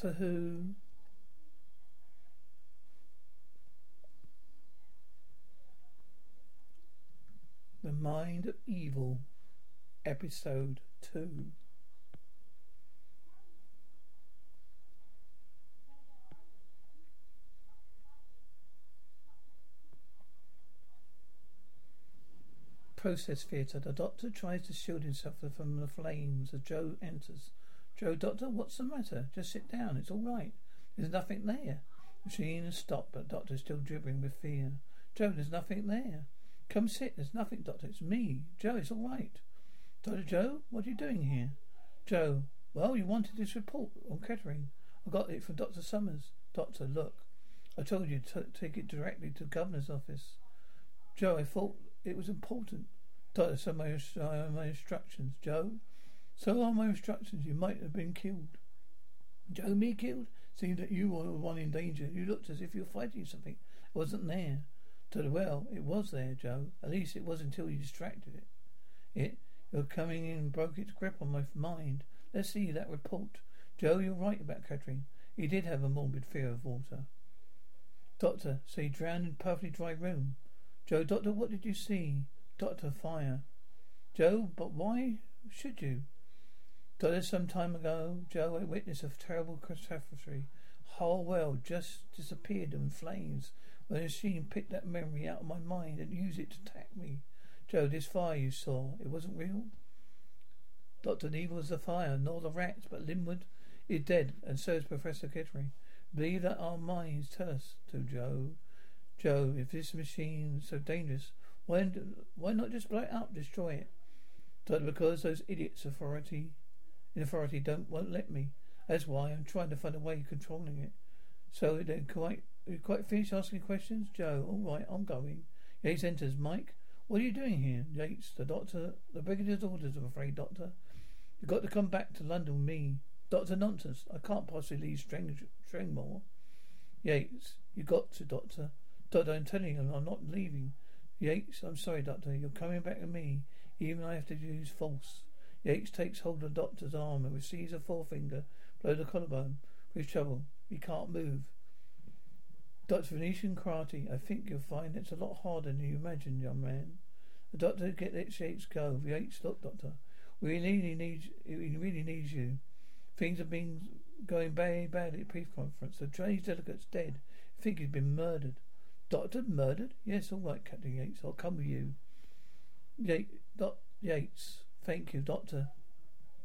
Doctor Who. The Mind of Evil, Episode 2. Process theatre. The doctor tries to shield himself from the flames as Joe enters. Joe, doctor, what's the matter? Just sit down. It's all right. There's nothing there. Machine has stopped, but doctor's still dribbling with fear. Joe, there's nothing there. Come sit. There's nothing, doctor. It's me. Joe, it's all right. Doctor Joe, what are you doing here? Joe, well, you wanted this report on Kettering. I got it from Doctor Summers. Doctor, look. I told you to take it directly to the governor's office. Joe, I thought it was important. Doctor, so my, my instructions. Joe, so are my instructions. You might have been killed. Joe, me killed? Seeing that you were the one in danger. You looked as if you were fighting something. It wasn't there. To the well, it was there, Joe. At least it was until you distracted it. It, your coming in broke its grip on my mind. Let's see that report. Joe, you're right about Kettering. He did have a morbid fear of water. Doctor, so he drowned in perfectly dry room. Joe, doctor, what did you see? Doctor, fire. Joe, but why should you? Doctor, some time ago, Joe, I witnessed a terrible catastrophe. Whole world just disappeared in flames when a machine picked that memory out of my mind and used it to attack me. Joe, this fire you saw, it wasn't real? Doctor, neither was the fire, nor the rats, but Linwood is dead, and so is Professor Kettering. Believe that our minds tell us to, Joe. Joe, if this machine is so dangerous, why, why not just blow it up, destroy it? Because those idiots authority authority don't won't let me. That's why I'm trying to find a way of controlling it. So then quite you quite finished asking questions? Joe, all right, I'm going. Yates enters. Mike, what are you doing here? Yates, the doctor the brigadier's orders, I'm afraid, doctor. You've got to come back to London with me. Doctor nonsense. I can't possibly leave String Stangmoor. Yates, you got to, Doctor. Doctor, I'm telling you, I'm not leaving. Yates, I'm sorry, Doctor. You're coming back to me, even I have to use force. Yates takes hold of the doctor's arm and receives a forefinger below the collarbone his trouble. He can't move. Dr. Venusian karate, I think you'll find it's a lot harder than you imagine, young man. The doctor get let Yates go. Yates, look, doctor, we really need, we really need you. Things have been going very badly at peace conference. The Chinese delegate's dead. I think he's been murdered. Doctor, murdered? Yes, all right, Captain Yates. I'll come with you. Yates, Yates. Thank you, Doctor.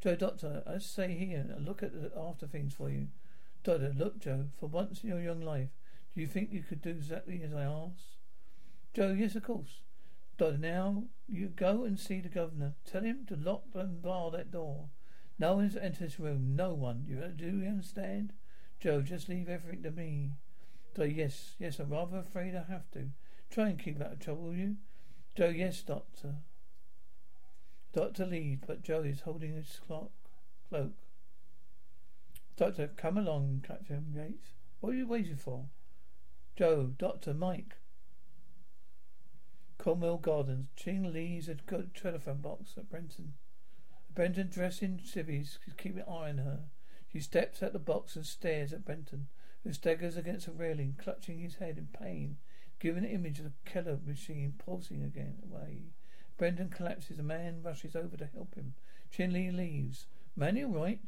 Joe, Doctor, I stay here and look at the after things for you. Doctor, look, Joe, for once in your young life, do you think you could do exactly as I ask? Joe, yes, of course. Doctor, now you go and see the governor. Tell him to lock and bar that door. No one's entered this room. No one. You uh, do you understand? Joe, just leave everything to me. Doctor, yes, yes, I'm rather afraid I have to. Try and keep out of trouble, will you? Joe, yes, doctor. Doctor leaves, but Joe is holding his cloak. Doctor, come along, Captain Yates. What are you waiting for? Joe, Doctor, Mike. Cornwall Gardens. Ching leaves a good telephone box at Brenton. Brenton, dressed in civvies, is keeping an eye on her. She steps at the box and stares at Brenton, who staggers against a railing, clutching his head in pain, giving an image of the Keller machine pulsing again away. Brendan collapses. A man rushes over to help him. Chin Lee leaves. Man, you right?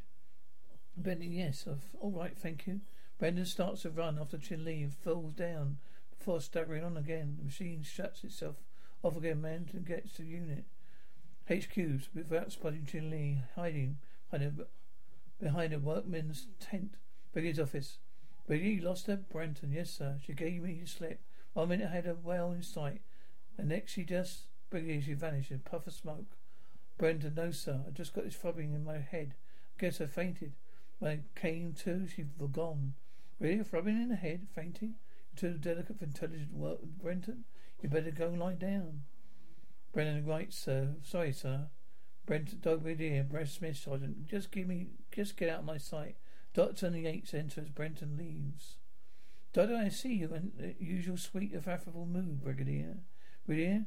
Brendan, yes. All right, thank you. Brendan starts to run after Chin Lee and falls down before staggering on again. The machine shuts itself off again. Man gets to unit. HQs without spotting Chin Lee hiding behind a workman's tent. Brigade's office. Brigade lost her? Brenton, yes, sir. She gave me a slip. One minute I had her well in sight. And next she just Brigadier, she vanished in a puff of smoke. Brenton, no, sir. I just got this throbbing in my head. I guess I fainted. When I came to, she was gone. Really? A Throbbing in the head? Fainting? You're too delicate for intelligent work, Brenton. You better go and lie down. Brennan, right, sir. Sorry, sir. Brenton, dog brigadier, Brad Smith, sergeant. Just give me, just get out of my sight. Doctor Yates enters. Brenton leaves. Doctor, I see you in the usual sweet affable mood, brigadier. Brigadier,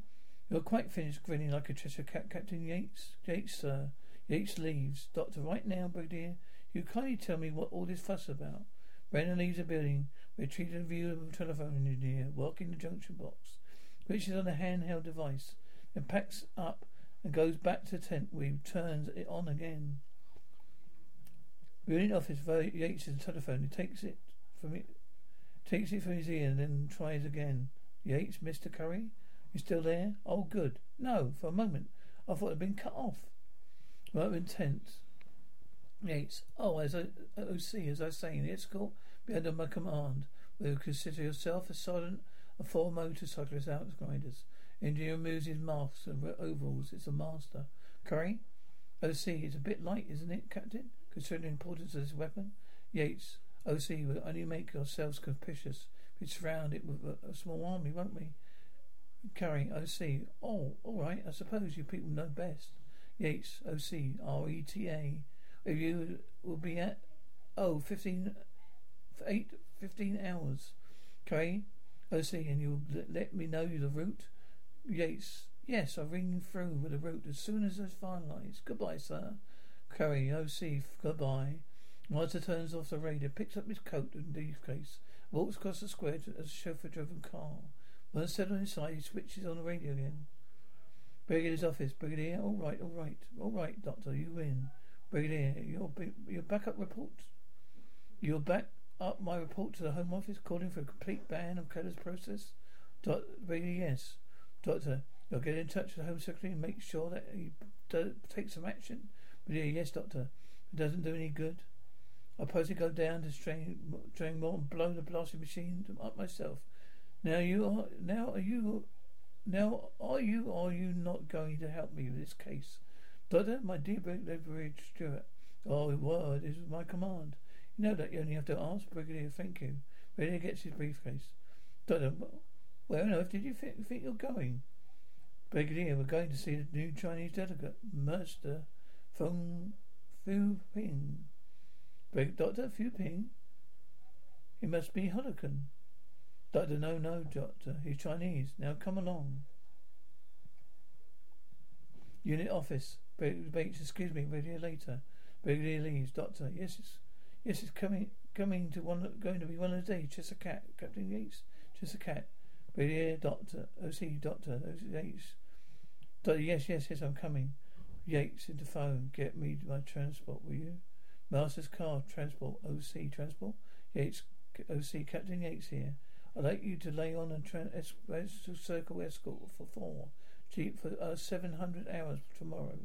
you're quite finished grinning like a Cheshire cat, Captain Yates. Yates, sir. Yates leaves. Doctor, right now, Brigadier. You kindly tell me what all this fuss about? Brennan leaves the building, retreated a view of a telephone engineer working the junction box, which is on a handheld device, then packs up and goes back to the tent where he turns it on again. Within the office, Yates the telephone. He takes it from it, takes it from his ear, and then tries again. Yates, Mister Curry, you still there? Oh, good. No, for a moment I thought I'd been cut off. Right, intense. Yates. Oh, as I OC, as I was saying, the escort be under my command. Will you consider yourself a sergeant of four motorcyclist outriders? Engineer removes his mask and overalls. It's a master. Curry? OC, it's a bit light, isn't it, Captain? Considering the importance of this weapon? Yates. OC, will only make yourselves conspicuous. We surround it with a, a small army, won't we? Curry, OC. Oh, all right. I suppose you people know best. Yates, OC, R-E-T-A. You will be at, oh, 15, eight, 15 hours. Curry, OC, and you'll let me know the route? Yates, yes, I'll ring through with the route as soon as it's finalised. Goodbye, sir. Curry, OC, goodbye. Martha turns off the radio, picks up his coat and briefcase, walks across the square to a chauffeur-driven car. Once settled inside, he switches on the radio again. Brigadier's office. Brigadier, all right, all right, all right, Doctor, you win. Brigadier, your your backup report. You'll back up my report to the Home Office, calling for a complete ban of Keller's process. Doctor, Brigadier, yes. Doctor, you'll get in touch with the Home Secretary and make sure that he do, takes some action. Brigadier, yes, Doctor. It doesn't do any good. I'll probably go down to strain, drain more and blow the blasting machine up myself. Now you are now are you now are you or are you not going to help me with this case? Doctor, uh, my dear Brigadier uh, Stewart. Oh word is my command. You know that you only have to ask, Brigadier, thank you. Brigadier gets his briefcase. Doctor um, where on earth did you think, think you're going? Brigadier, we're going to see the new Chinese delegate, Master Feng Fu Ping. Doctor Fu Ping? It must be Hokkien. Doctor, no, no, Doctor. He's Chinese. Now come along. Unit office. Bates, excuse me, Brigadier later. Brigadier leaves. Doctor, yes, it's, yes, it's coming, coming to one, going to be one of the days. Just a cat, Captain Yates. Just a cat. Brigadier, Doctor, OC, Doctor, OC, Yates. Doctor, yes, yes, yes, I'm coming. Yates into phone. Get me my transport, will you? Master's car, transport, OC, transport. Yates, OC, Captain Yates here. I'd like you to lay on a tra- circle escort for four. Jeep for uh, 700 hours tomorrow.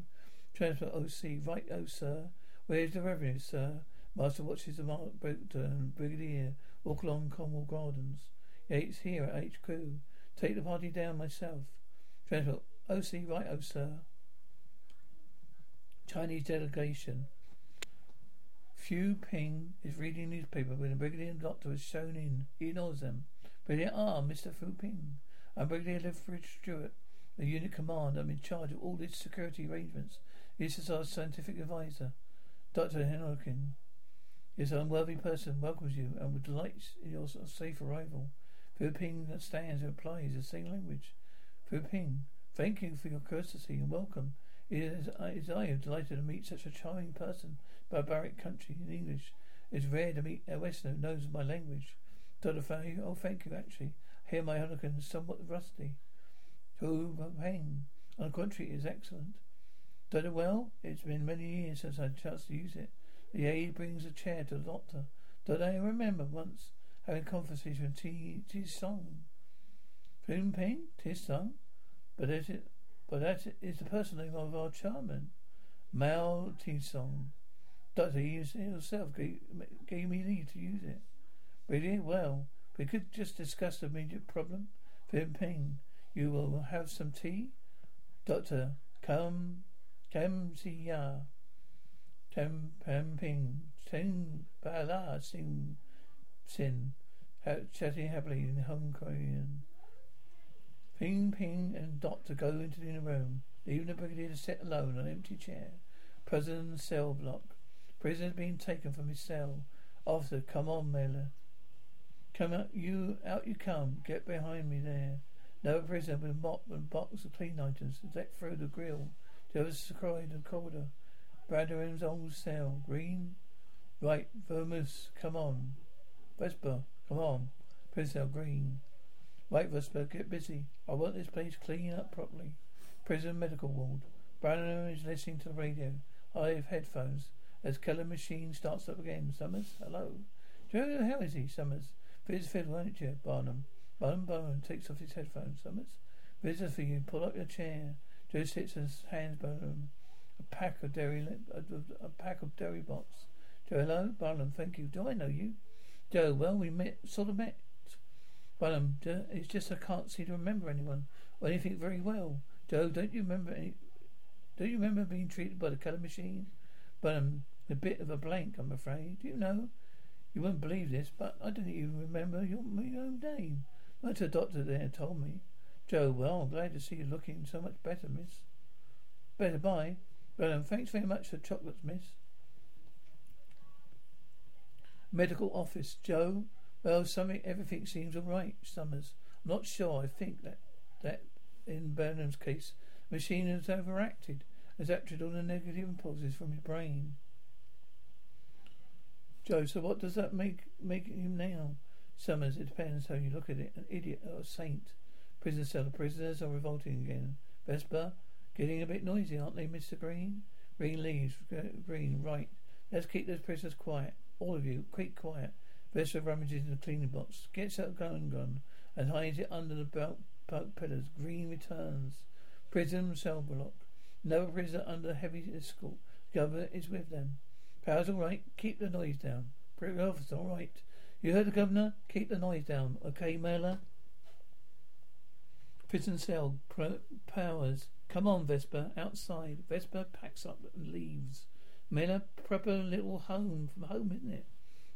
Transfer OC. Right, oh, sir. Where's the revenue, sir? Master watches the mark and Brigadier walk along Cornwall Gardens. Yates here at HQ. Take the party down myself. Transfer OC. Right, oh, sir. Chinese delegation. Fu Ping is reading newspaper when the brigadier doctor is shown in. He ignores them. Brigadier R, Mr. Fu Ping. I'm Brigadier Lethbridge Stewart, the unit commander. I'm in charge of all its security arrangements. This is our scientific advisor, Dr. Henrikin. This unworthy person welcomes you and would delight in your safe arrival. Fu Ping stands and replies the same language. Fu Ping, thank you for your courtesy and welcome. It is, it is I am delighted to meet such a charming person. Barbaric country in English. It's rare to meet a Westerner who knows my language. Oh, thank you, actually. Here my Hokkien is somewhat rusty. Oh, pain. On the contrary, it is excellent. Dr. Well, it's been many years since I had a chance to use it. The aide brings a chair to the doctor. Did I remember once having a conversation with T. T. Song? Ping Ping? T. Song? But is it, but that is the personal name of our chairman. Mao Tse-tung. Doctor, he himself gave, gave me leave to use it. Really? Well, we could just discuss the immediate problem. Vim Ping, you will have some tea? Doctor, come, Tem Ya. Tem Pem Ping, Ten Bala Sing Sin, chatting happily in Hong Korean. Ping Ping and Doctor go into the inner room, leaving the brigadier to sit alone on an empty chair. President cell block. Prisoner being taken from his cell. Officer, come on, Miller. Come out, you out you come. Get behind me there. Another prisoner with mop and box of clean items. Deck through the grill. Other cried and corridor. Brandon's old cell. Green. Right, Vermus, come on. Vesper, come on. Princess Green. Right, Vesper, get busy. I want this place cleaned up properly. Prison medical ward. Brandon is listening to the radio. I have headphones. As Keller machine starts up again. Summers, hello. Joe, how is he, Summers? Fiddle, won't you, Barnham? Barnham Barnham takes off his headphones. Summers? Visitor for you. Pull up your chair. Joe sits and hands Barnham a pack of dairy, a, a, a pack of dairy box. Joe, hello, Barnham. Thank you. Do I know you? Joe, well, we met, sort of met. Barnham, it's just I can't seem to remember anyone or anything very well. Joe, don't you remember any? Don't you remember being treated by the Keller machine? Barnham, a bit of a blank, I'm afraid. Do you know? You won't believe this, but I didn't even remember your, your own name. But the doctor there told me. Joe, well, glad to see you looking so much better, miss. Better, bye. Well, and thanks very much for chocolates, miss. Medical office, Joe. Well, something, everything seems all right, Summers. I'm not sure. I think that that in Barnham's case, the machine has overacted, has acted on the negative impulses from his brain. Joe, so what does that make make him now? Summers, it depends how you look at it. An idiot or a saint. Prison cell. Prisoners are revolting again. Vesper, getting a bit noisy, aren't they, Mr. Green? Green leaves. Green, right. Let's keep those prisoners quiet. All of you, keep quiet. Vesper rummages in the cleaning box, gets out a gun gun, and hides it under the belt, belt pillars. Green returns. Prison cell block. Another prisoner under heavy escort. Governor is with them. Powers all right. Keep the noise down. Pretty officer, all right. You heard the governor? Keep the noise down. Okay, Mailer? Prison cell. Pro- Powers. Come on, Vesper. Outside. Vesper packs up and leaves. Mailer, proper little home from home, isn't it?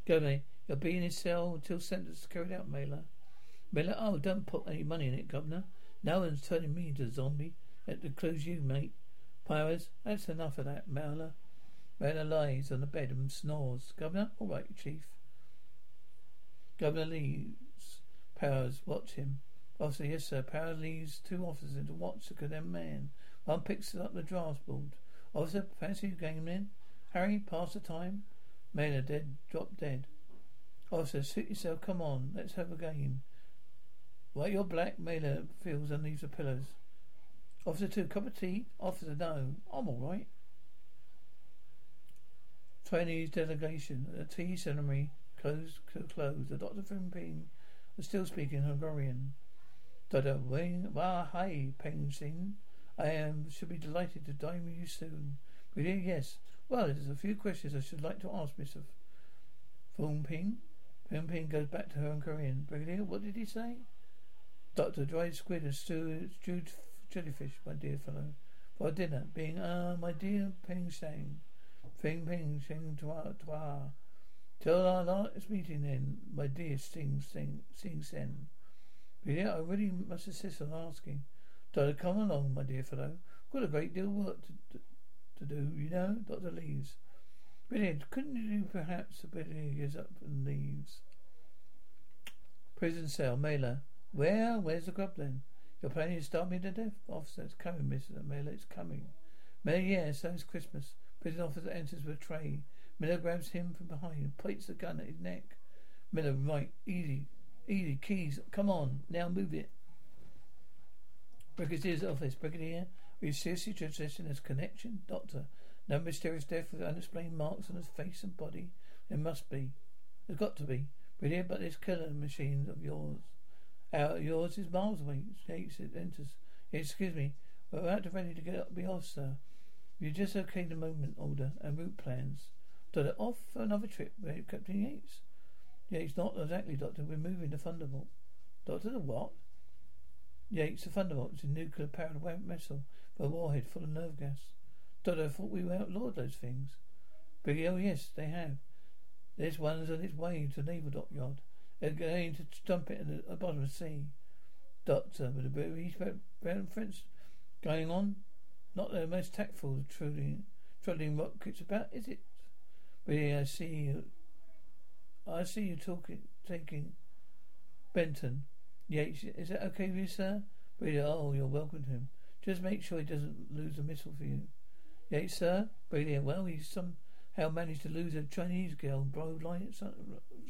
Governor, you'll be in his cell until sentence is carried out, Mailer. Mailer, oh, don't put any money in it, Governor. No one's turning me into a zombie. That includes you, mate. Powers, that's enough of that, Mailer. Mailer lies on the bed and snores. Governor, all right, Chief. Governor leaves. Powers, watch him. Officer, yes, sir. Powers leaves two officers to watch the condemned man. One picks up the draft board. Officer, fancy you game then? Harry, pass the time. Mailer dead, drop dead. Officer, suit yourself. Come on, let's have a game. While you're black, Mailer feels underneath the pillows. Officer two, cup of tea. Officer, no, I'm all right. Chinese delegation. The tea ceremony closed. The from Ping was still speaking Hungarian. Doctor Wing, Wah, hi, Peng Sing. I am should be delighted to dine with you soon. Really? Yes. Well, there's a few questions I should like to ask Mr. Fung Ping. Fung Ping goes back to her in Korean. Brigadier, what did he say? Doctor, dried squid and stewed, stewed jellyfish, my dear fellow. For dinner, being, ah, uh, my dear Peng Shang. Fing Ping Shing Twa Twa. Till our last meeting then, my dear Sing Sing Sing Sen. Yeah, I really must insist on asking. Doctor, come along, my dear fellow. Got a great deal of work to, to, to do, you know. Doctor leaves. Brilliant. Couldn't you perhaps a bit gets up and leaves? Prison cell, Mailer. Where? Where's the grub then? You're planning to starve me to death? Officer, it's coming, Mr. Mailer, it's coming. Mailer, yeah, so it's Christmas. Prison officer enters with a tray. Miller grabs him from behind and points the gun at his neck. Miller, right, easy, easy, keys, come on, now move it. Brigadier's office, Brigadier, we seriously transition as connection, Doctor. No mysterious death with unexplained marks on his face and body. There must be. There's got to be. Brigadier, but this killer machine of yours. Our, yours is miles away. Yates enters. Excuse me. We're about to ready to get up, be off, sir. You just okay the moment order and route plans. Doctor, off for another trip, with Captain Yates? Yates, not exactly, Doctor. We're moving the Thunderbolt. Doctor, the what? Yates, the Thunderbolt is a nuclear powered vessel with a warhead full of nerve gas. Doctor, I thought we outlawed those things. Biggie, oh yes, they have. This one's on its way to the naval dockyard. They're going to dump it in the bottom of the sea. Doctor, with a of French going on, not the most tactful trolling, trolling rockets about, is it? Yeah, I see you. I see you talking, taking Benton. Yates, is that okay with you, sir? Brady, oh, you're welcome to him. Just make sure he doesn't lose a missile for you. Yates, sir? Brady, well, he's somehow managed to lose a Chinese girl in broad light sun,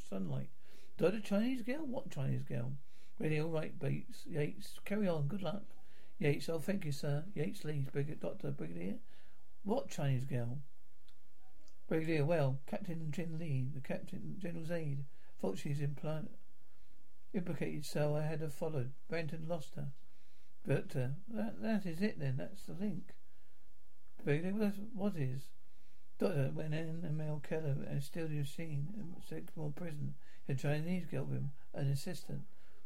sunlight. Died a Chinese girl? What Chinese girl? Really, all right, Bates. Yates, carry on. Good luck. Yates, oh, thank you, sir. Yates leaves. Brigadier, Doctor, Brigadier. What Chinese girl? Brigadier, well, Captain Jin Lee, the Captain General's aide. Thought she she's impl- implicated, so I had her followed. Brandon lost her. But uh, that, that is it then. That's the link. Brigadier, what is? Doctor went in and Mel Keller and still you've seen in Sycamore prison. A Chinese girl with him, an assistant.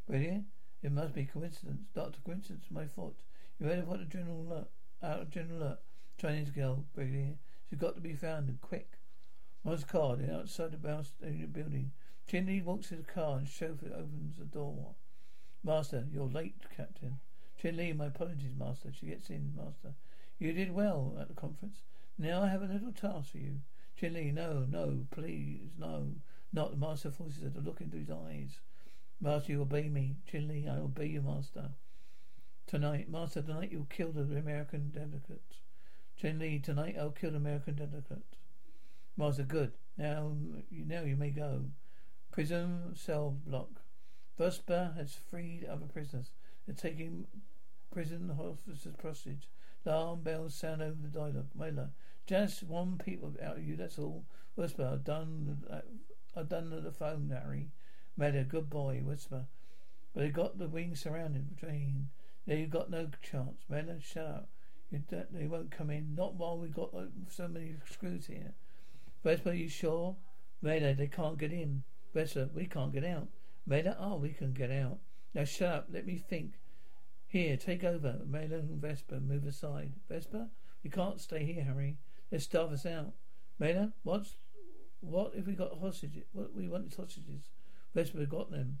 Brigadier, it must be coincidence. Doctor, coincidence, my fault. You heard of what the general alert, out of general alert. Chinese girl, Brigadier. She's got to be found and quick. One's car, they're outside the uh, building. Chin Lee walks to the car and chauffeur opens the door. Master, you're late, Captain. Chin Lee, my apologies, Master. She gets in, Master. You did well at the conference. Now I have a little task for you. Chin Lee, no, no, please, no. Not the Master forces her to look into his eyes. Master, you obey me. Chin Lee, I obey you, Master. Tonight, Master, tonight you'll kill the American delegate. Chin Lee, tonight I'll kill the American delegate. Master, good. Now, now you may go. Prison cell block. Vesper has freed other prisoners. They're taking prison officers hostage. Alarm bells sound over the dialogue. Mailer, just one people out of you, that's all. Whisper, I've done, I've done the phone, Harry. Mailer, good boy, Whisper. But they got the wings surrounded. Train. There you got no chance. Mailer, shut up. You, don't, they won't come in. Not while we got so many screws here. Whisper, you sure? Mailer, they can't get in. Whisper, we can't get out. Mailer, oh, we can get out. Now shut up. Let me think. Here, take over. Mailer and Vesper move aside. Vesper, you can't stay here, Harry. They'll starve us out. Mailer, what's what if we got hostages? What we want is hostages? Vesper, we've got them.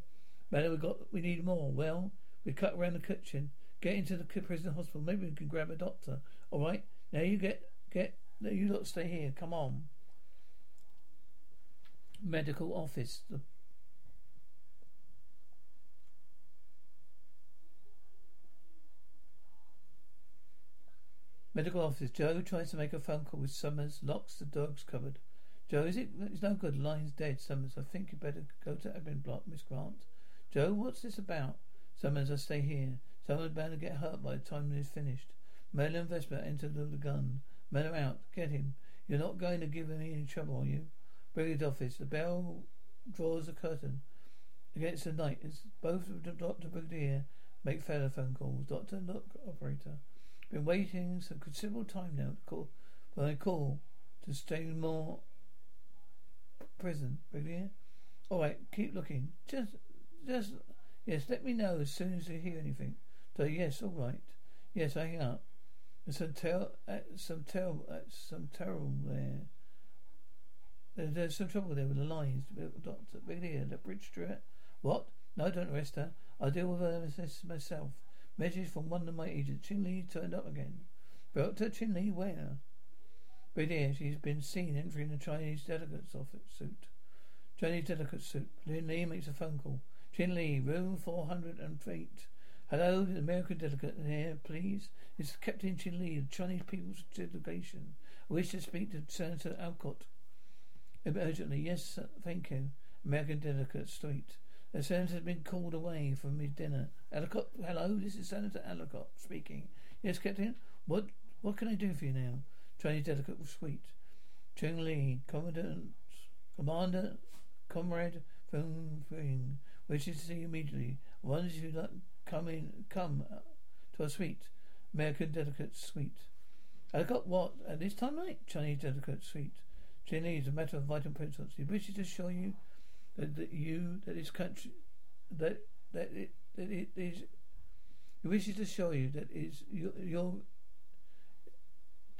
Mailer, we got we need more. Well, we cut around the kitchen. Get into the prison hospital. Maybe we can grab a doctor. All right. Now you get get. You lot stay here. Come on. Medical office. The Medical office. Joe tries to make a phone call with Summers, locks the dog's cupboard. Joe, is it? It's no good. Line's dead. Summers, I think you better go to admin block, Miss Grant. Joe, what's this about? Summers, I stay here. Someone's bound to get hurt by the time it's finished. Mailer and Vesper enter the gun. Are out. Get him. You're not going to give me any trouble, are you? Brigade office. The bell draws the curtain against the night as both Doctor Brigadier make telephone calls. Doctor, look, operator. Been waiting some considerable time now to call for I call to stay more prison, Brigadier. All right, keep looking. Just, just, yes. Let me know as soon as you hear anything. So yes, all right. Yes, I hang up. There's some tell, uh, some tell, uh, some terrible there. There's, there's some trouble there with the lines. Doctor, Brigadier, the bridge threat. What? No, don't arrest her. I'll deal with her myself. Message from one of my agents. Chin Lee turned up again. Doctor Chin Lee, where? Brigadier, she's been seen entering the Chinese delegate's office suit. Chinese delegate suit. Chin Lee makes a phone call. Chin Lee, room 408. Hello, American delegate here, please. It's Captain Chin Lee, the Chinese People's Delegation. I wish to speak to Senator Alcott. Urgently, yes, thank you. American delegate suite. The senator has been called away from his dinner. Alcott, hello, this is Senator Alcott speaking. Yes, Captain. What what can I do for you now? Chinese delegate was sweet. Cheng Li, Commandant, Commander, Comrade Feng Feng, wishes to see you immediately. Wonders if you'd come in, come uh, to a suite. American delegate suite. I got what? At this time night? Chinese delegate suite. Cheng Li is a matter of vital importance. He wishes to show you that, that you, that this country, that that it that it is. He wishes to show you that is your, your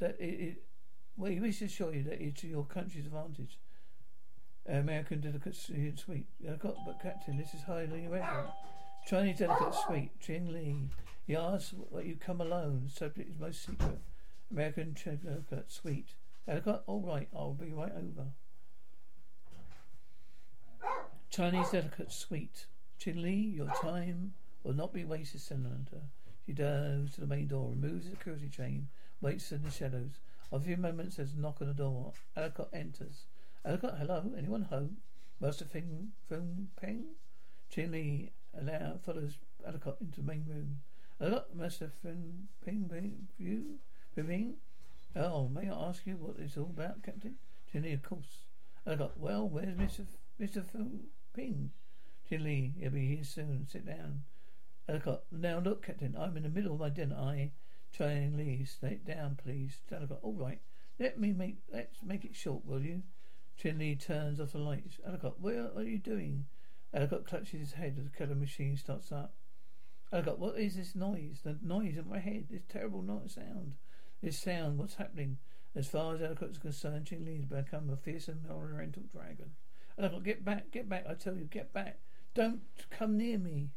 that it, it well, he wishes to show you that it's to your country's advantage. American delegate suite. Got, but Captain, this is highly irregular. Chinese delegate suite. Ching Li. He asks what you come alone. Subject is most secret. American delegate suite. Delegate, all right, I'll be right over. Chinese delegate suite. Chin Lee, your time will not be wasted, Senator. She goes to the main door, removes the security chain, waits in the shadows. A few moments, there's a knock on the door. Alcott enters. Alcott, hello? Anyone home? Master Fing, Fing, Ping? Chin allow, follows Alcott into the main room. Alcott, Master Fing, Ping, Ping, you? Ping? Oh, may I ask you what it's all about, Captain? Chin of course. Alcott, well, where's Mr. Mr. F- Ping? Chin he'll be here soon. Sit down. Alcott, now look, Captain, I'm in the middle of my dinner. I, Chang Lee, sit down, please. Alcott, all right. Let me make, let's make it short, will you? Chin Lee turns off the lights. Alcott, what are you doing? Alcott clutches his head as the killer machine starts up. Alcott, what is this noise? The noise in my head. This terrible noise sound. This sound, what's happening? As far as Alcott is concerned, Chin Lee's become a fearsome oriental dragon. Alcott, get back, get back, I tell you, get back. Don't come near me.